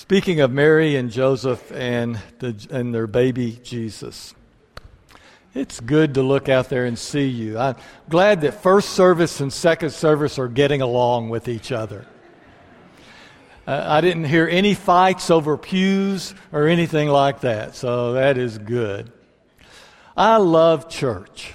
Speaking of Mary and Joseph and, the, and their baby Jesus, it's good to look out there and see you. I'm glad that first service and second service are getting along with each other. Uh, I didn't hear any fights over pews or anything like that, so that is good. I love church.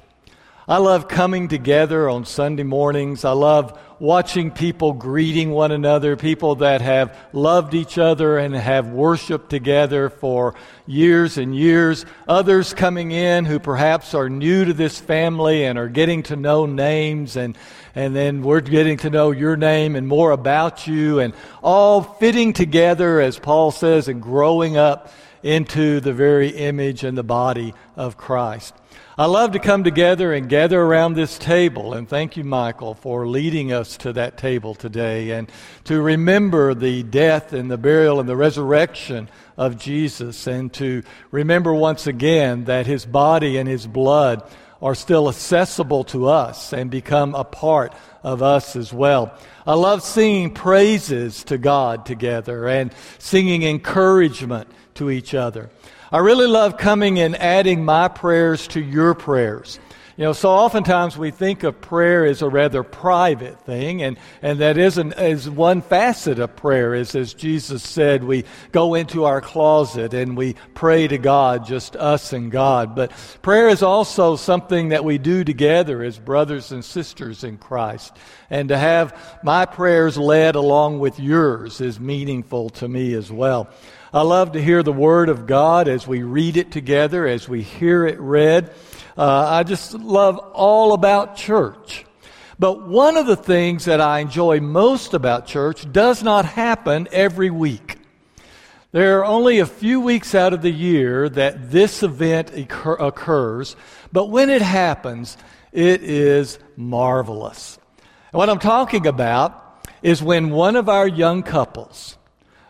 I love coming together on Sunday mornings. I love watching people greeting one another, people that have loved each other and have worshiped together for years and years. Others coming in who perhaps are new to this family and are getting to know names and, and then we're getting to know your name and more about you and all fitting together, as Paul says, and growing up into the very image and the body of Christ. I love to come together and gather around this table, and thank you, Michael, for leading us to that table today and to remember the death and the burial and the resurrection of Jesus, and to remember once again that his body and his blood are still accessible to us and become a part of us as well. I love singing praises to God together and singing encouragement to each other. I really love coming and adding my prayers to your prayers. You know, so oftentimes we think of prayer as a rather private thing, and, and that is, an, is one facet of prayer, is as Jesus said, we go into our closet and we pray to God, just us and God. But prayer is also something that we do together as brothers and sisters in Christ. And to have my prayers led along with yours is meaningful to me as well. I love to hear the Word of God as we read it together, as we hear it read. Uh, I just love all about church. But one of the things that I enjoy most about church does not happen every week. There are only a few weeks out of the year that this event occur- occurs, but when it happens, it is marvelous. And what I'm talking about is when one of our young couples,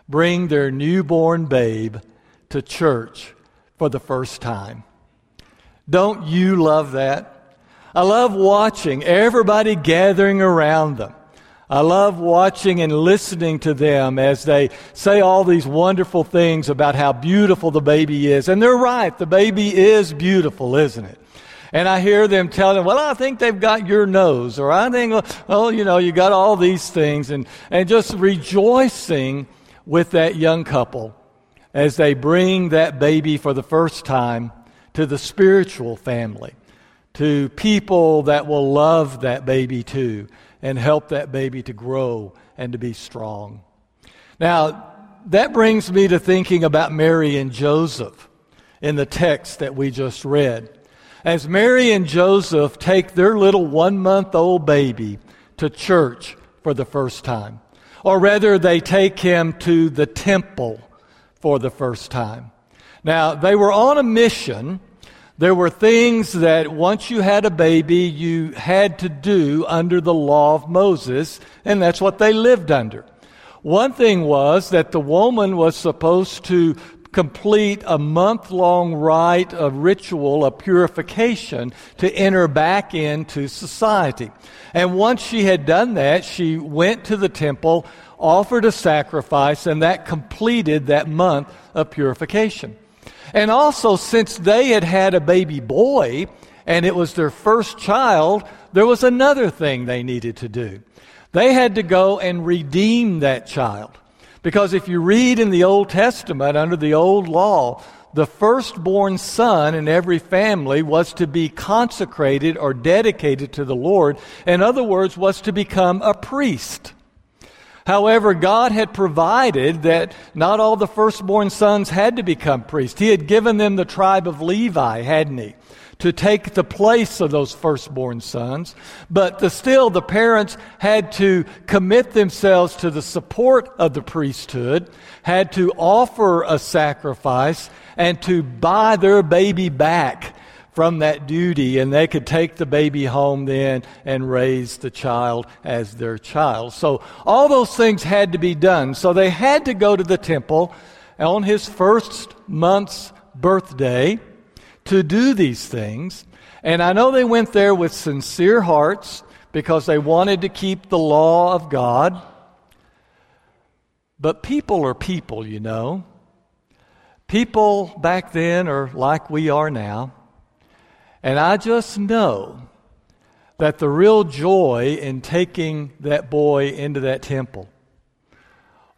bring their newborn babe to church for the first time. Don't you love that? I love watching everybody gathering around them. I love watching and listening to them as they say all these wonderful things about how beautiful the baby is. And they're right, the baby is beautiful, isn't it? And I hear them telling, well, I think they've got your nose, or I think, well, you know, you got all these things, and, and just rejoicing with that young couple as they bring that baby for the first time to the spiritual family, to people that will love that baby too and help that baby to grow and to be strong. Now, that brings me to thinking about Mary and Joseph in the text that we just read. As Mary and Joseph take their little one month old baby to church for the first time or rather, they take him to the temple for the first time. Now, they were on a mission. There were things that once you had a baby, you had to do under the law of Moses, and that's what they lived under. One thing was that the woman was supposed to complete a month long rite of ritual of purification to enter back into society. And once she had done that, she went to the temple, offered a sacrifice, and that completed that month of purification. And also, since they had had a baby boy, and it was their first child, there was another thing they needed to do. They had to go and redeem that child. Because if you read in the Old Testament, under the old law, the firstborn son in every family was to be consecrated or dedicated to the Lord. In other words, was to become a priest. However, God had provided that not all the firstborn sons had to become priests. He had given them the tribe of Levi, hadn't he? To take the place of those firstborn sons. But the, still, the parents had to commit themselves to the support of the priesthood, had to offer a sacrifice, and to buy their baby back from that duty, and they could take the baby home then and raise the child as their child. So all those things had to be done. So they had to go to the temple on his first month's birthday to do these things. And I know they went there with sincere hearts because they wanted to keep the law of God. But people are people, you know. People back then are like we are now. And I just know that the real joy in taking that boy into that temple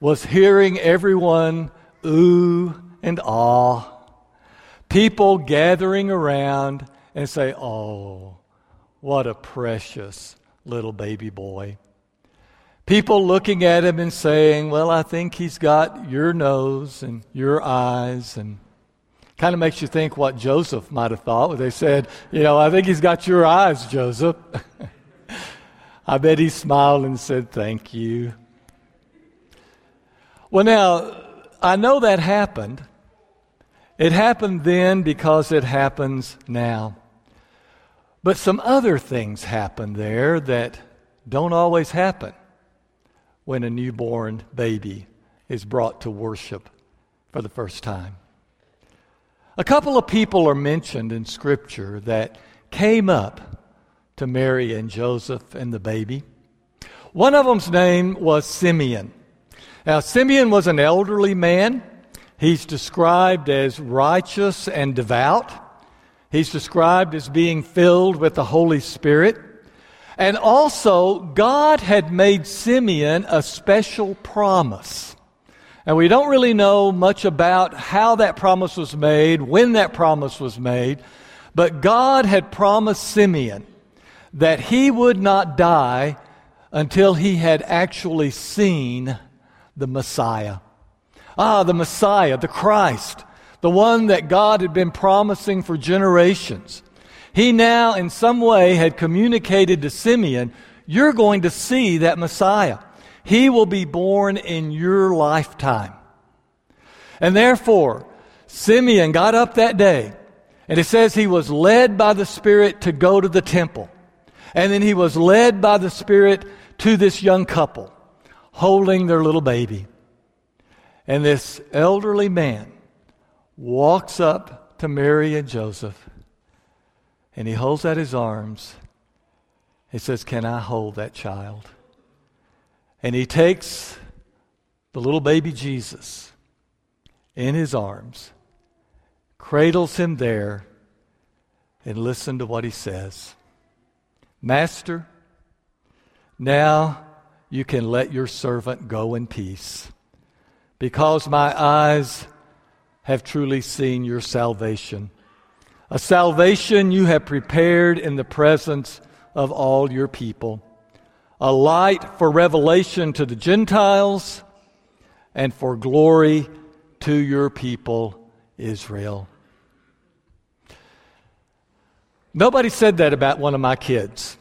was hearing everyone ooh and ah, people gathering around and say, Oh, what a precious little baby boy. People looking at him and saying, Well, I think he's got your nose and your eyes and kind of makes you think what Joseph might have thought when they said, You know, I think he's got your eyes, Joseph. I bet he smiled and said, Thank you. Well, now, I know that happened. It happened then because it happens now. But some other things happen there that don't always happen when a newborn baby is brought to worship for the first time. A couple of people are mentioned in Scripture that came up to Mary and Joseph and the baby. One of them's name was Simeon. Now, Simeon was an elderly man. He's described as righteous and devout. He's described as being filled with the Holy Spirit. And also, God had made Simeon a special promise. And we don't really know much about how that promise was made, when that promise was made, but God had promised Simeon that he would not die until he had actually seen the Messiah. Ah, the Messiah, the Christ, the one that God had been promising for generations. He now, in some way, had communicated to Simeon, You're going to see that Messiah. He will be born in your lifetime. And therefore, Simeon got up that day, and it says he was led by the Spirit to go to the temple. And then he was led by the Spirit to this young couple, holding their little baby. And this elderly man walks up to Mary and Joseph, and he holds out his arms. He says, Can I hold that child? And he takes the little baby Jesus in his arms, cradles him there, and listen to what he says Master, now you can let your servant go in peace, because my eyes have truly seen your salvation. A salvation you have prepared in the presence of all your people a light for revelation to the Gentiles and for glory to your people, Israel. Nobody said that about one of my kids.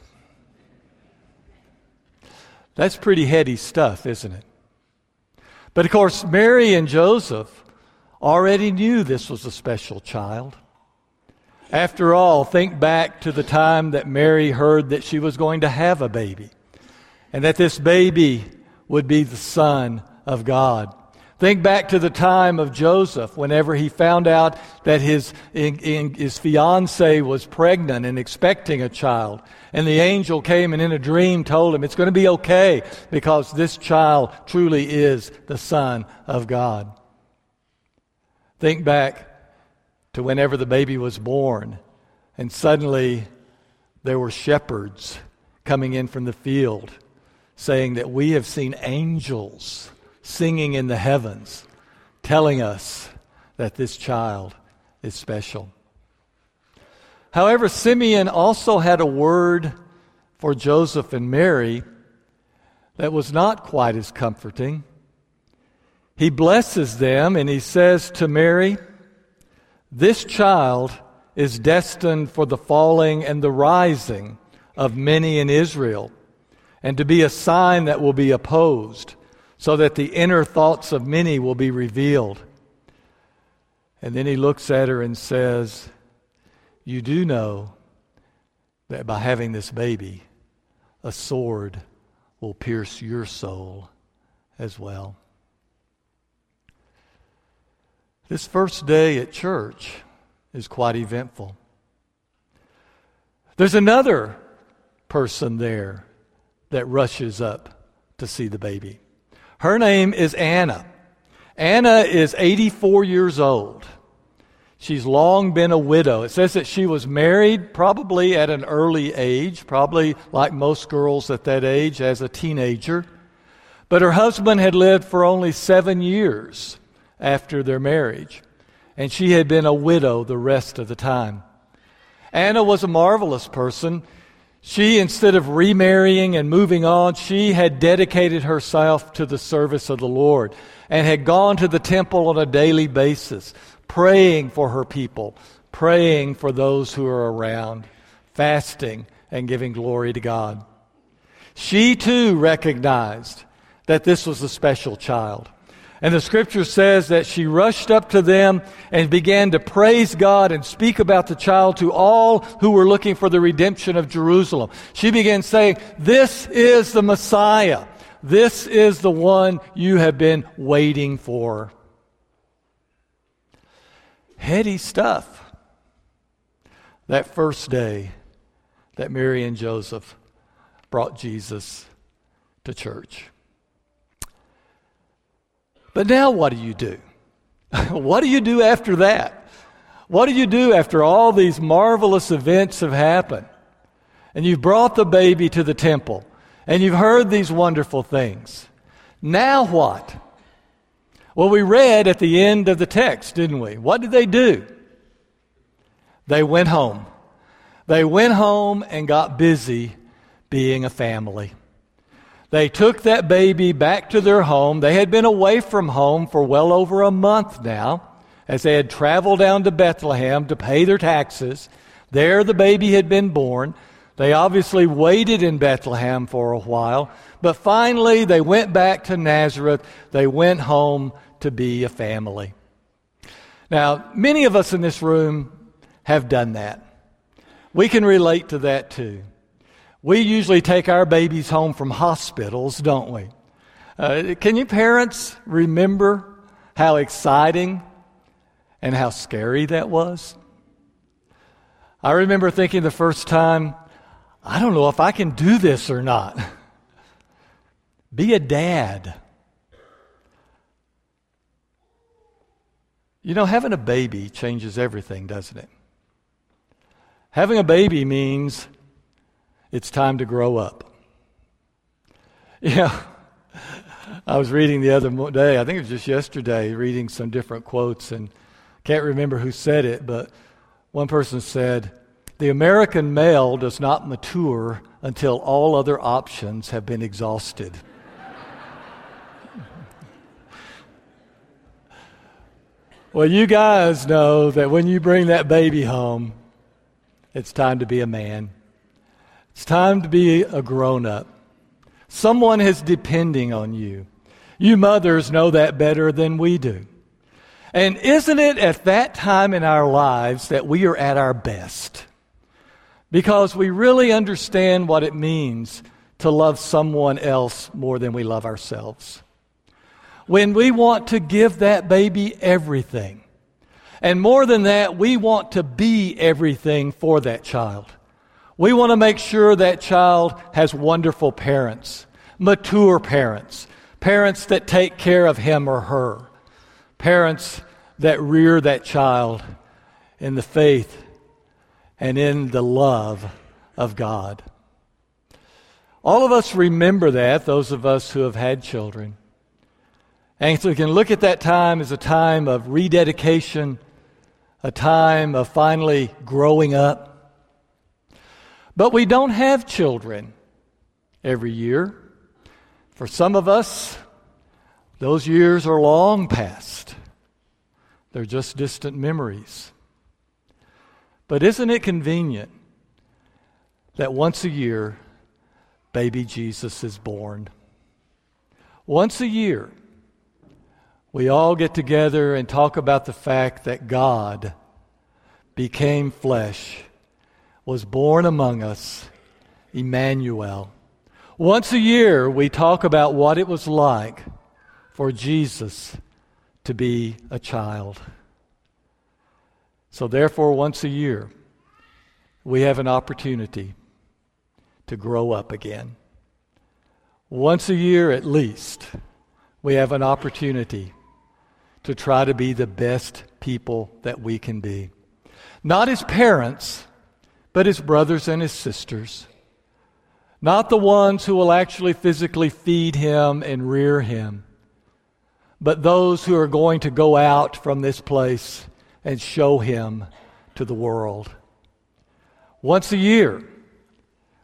That's pretty heady stuff, isn't it? But of course, Mary and Joseph already knew this was a special child. After all, think back to the time that Mary heard that she was going to have a baby and that this baby would be the Son of God. Think back to the time of Joseph, whenever he found out that his, in, in, his fiancee was pregnant and expecting a child. And the angel came and in a dream told him, It's going to be okay because this child truly is the Son of God. Think back to whenever the baby was born, and suddenly there were shepherds coming in from the field saying that we have seen angels singing in the heavens, telling us that this child is special. However, Simeon also had a word for Joseph and Mary that was not quite as comforting. He blesses them and he says to Mary, This child is destined for the falling and the rising of many in Israel and to be a sign that will be opposed, so that the inner thoughts of many will be revealed. And then he looks at her and says, You do know that by having this baby, a sword will pierce your soul as well. This first day at church is quite eventful. There's another person there that rushes up to see the baby. Her name is Anna. Anna is 84 years old. She's long been a widow. It says that she was married probably at an early age, probably like most girls at that age as a teenager. But her husband had lived for only seven years after their marriage, and she had been a widow the rest of the time. Anna was a marvelous person. She, instead of remarrying and moving on, she had dedicated herself to the service of the Lord and had gone to the temple on a daily basis, praying for her people, praying for those who are around, fasting and giving glory to God. She too recognized that this was a special child. And the scripture says that she rushed up to them and began to praise God and speak about the child to all who were looking for the redemption of Jerusalem. She began saying, This is the Messiah. This is the one you have been waiting for. Heady stuff. That first day that Mary and Joseph brought Jesus to church. But now what do you do? what do you do after that? What do you do after all these marvelous events have happened? And you've brought the baby to the temple, and you've heard these wonderful things. Now what? Well, we read at the end of the text, didn't we? What did they do? They went home. They went home and got busy being a family. They took that baby back to their home. They had been away from home for well over a month now, as they had traveled down to Bethlehem to pay their taxes. There, the baby had been born. They obviously waited in Bethlehem for a while, but finally they went back to Nazareth. They went home to be a family. Now, many of us in this room have done that. We can relate to that too. We usually take our babies home from hospitals, don't we? Uh, can you parents remember how exciting and how scary that was? I remember thinking the first time, I don't know if I can do this or not. Be a dad. You know, having a baby changes everything, doesn't it? Having a baby means it's time to grow up. Yeah. I was reading the other day, I think it was just yesterday, reading some different quotes, and can't remember who said it, but one person said, The American male does not mature until all other options have been exhausted. well, you guys know that when you bring that baby home, it's time to be a man. It's time to be a grown up. Someone is depending on you. You mothers know that better than we do. And isn't it at that time in our lives that we are at our best? Because we really understand what it means to love someone else more than we love ourselves. When we want to give that baby everything. And more than that, we want to be everything for that child. We want to make sure that child has wonderful parents, mature parents, parents that take care of him or her, parents that rear that child in the faith and in the love of God. All of us remember that, those of us who have had children. And so we can look at that time as a time of rededication, a time of finally growing up. But we don't have children every year. For some of us, those years are long past. They're just distant memories. But isn't it convenient that once a year, baby Jesus is born? Once a year, we all get together and talk about the fact that God became flesh was born among us, Emmanuel. Once a year, we talk about what it was like for Jesus to be a child. So, therefore, once a year, we have an opportunity to grow up again. Once a year at least, we have an opportunity to try to be the best people that we can be. Not as parents, but his brothers and his sisters. Not the ones who will actually physically feed him and rear him, but those who are going to go out from this place and show him to the world. Once a year,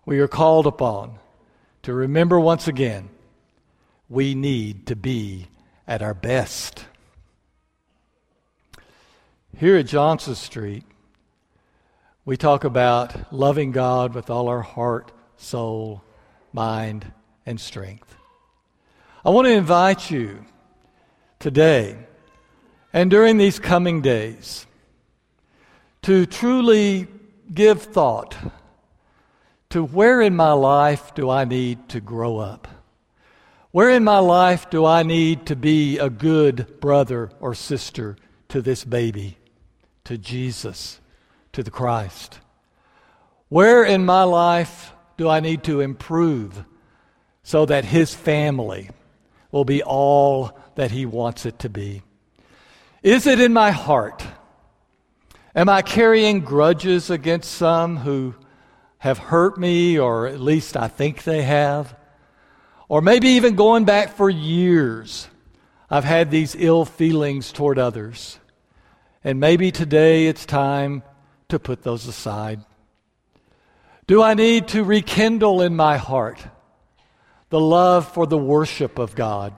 we are called upon to remember once again we need to be at our best. Here at Johnson Street, we talk about loving God with all our heart, soul, mind, and strength. I want to invite you today and during these coming days to truly give thought to where in my life do I need to grow up? Where in my life do I need to be a good brother or sister to this baby, to Jesus, to the Christ? Where in my life do I need to improve so that his family will be all that he wants it to be? Is it in my heart? Am I carrying grudges against some who have hurt me, or at least I think they have? Or maybe even going back for years, I've had these ill feelings toward others. And maybe today it's time to put those aside. Do I need to rekindle in my heart the love for the worship of God?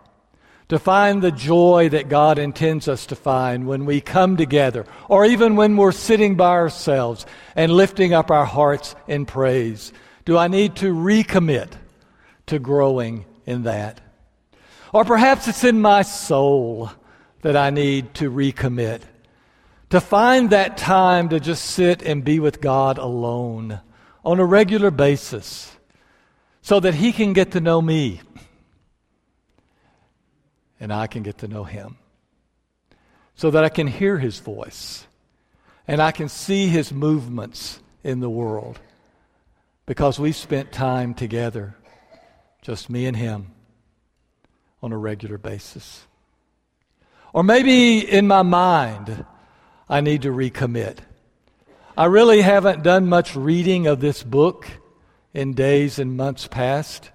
to find the joy that God intends us to find when we come together, or even when we're sitting by ourselves and lifting up our hearts in praise? Do I need to recommit to growing in that? Or perhaps it's in my soul that I need to recommit, to find that time to just sit and be with God alone on a regular basis so that He can get to know me and I can get to know Him. So that I can hear His voice and I can see His movements in the world because we spent time together, just me and Him, on a regular basis. Or maybe in my mind, I need to recommit. I really haven't done much reading of this book in days and months past.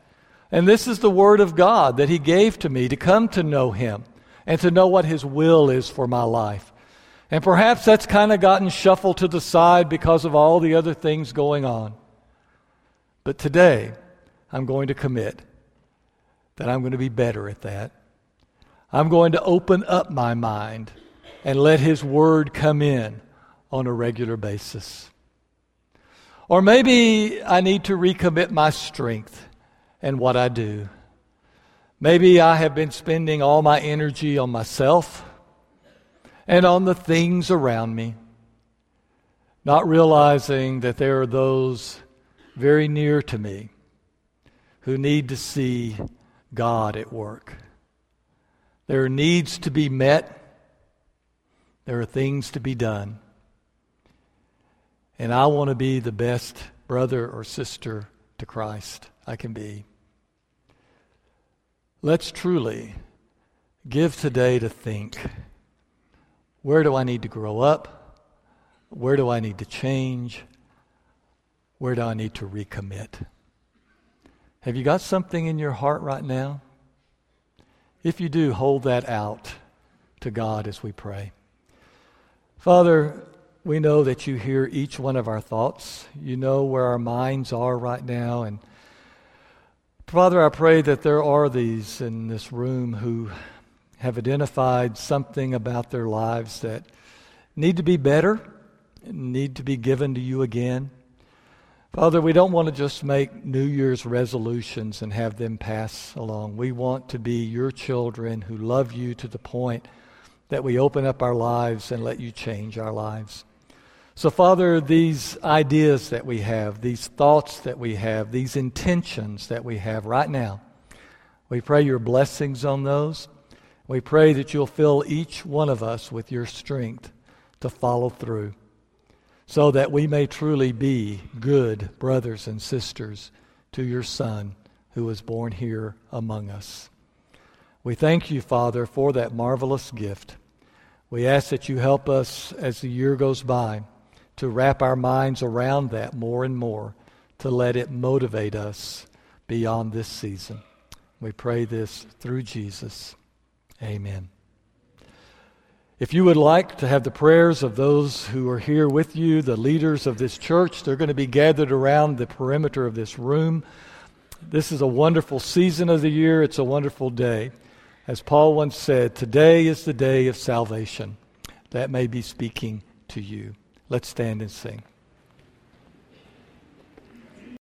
And this is the Word of God that He gave to me to come to know Him and to know what His will is for my life. And perhaps that's kind of gotten shuffled to the side because of all the other things going on. But today, I'm going to commit that I'm going to be better at that. I'm going to open up my mind and let His Word come in on a regular basis. Or maybe I need to recommit my strength and what I do. Maybe I have been spending all my energy on myself and on the things around me, not realizing that there are those very near to me who need to see God at work. There are needs to be met, there are things to be done. And I want to be the best brother or sister to Christ I can be. Let's truly give today to think where do I need to grow up? Where do I need to change? Where do I need to recommit? Have you got something in your heart right now? If you do, hold that out to God as we pray. Father, we know that you hear each one of our thoughts. You know where our minds are right now, and Father, I pray that there are these in this room who have identified something about their lives that need to be better, need to be given to you again. Father, we don't want to just make New Year's resolutions and have them pass along. We want to be your children who love you to the point that we open up our lives and let you change our lives. So, Father, these ideas that we have, these thoughts that we have, these intentions that we have right now, we pray your blessings on those. We pray that you'll fill each one of us with your strength to follow through so that we may truly be good brothers and sisters to your Son who was born here among us. We thank you, Father, for that marvelous gift. We ask that you help us as the year goes by to wrap our minds around that more and more, to let it motivate us beyond this season. We pray this through Jesus. Amen. If you would like to have the prayers of those who are here with you, the leaders of this church, they're going to be gathered around the perimeter of this room. This is a wonderful season of the year. It's a wonderful day. As Paul once said, today is the day of salvation. That may be speaking to you. Let's stand and sing.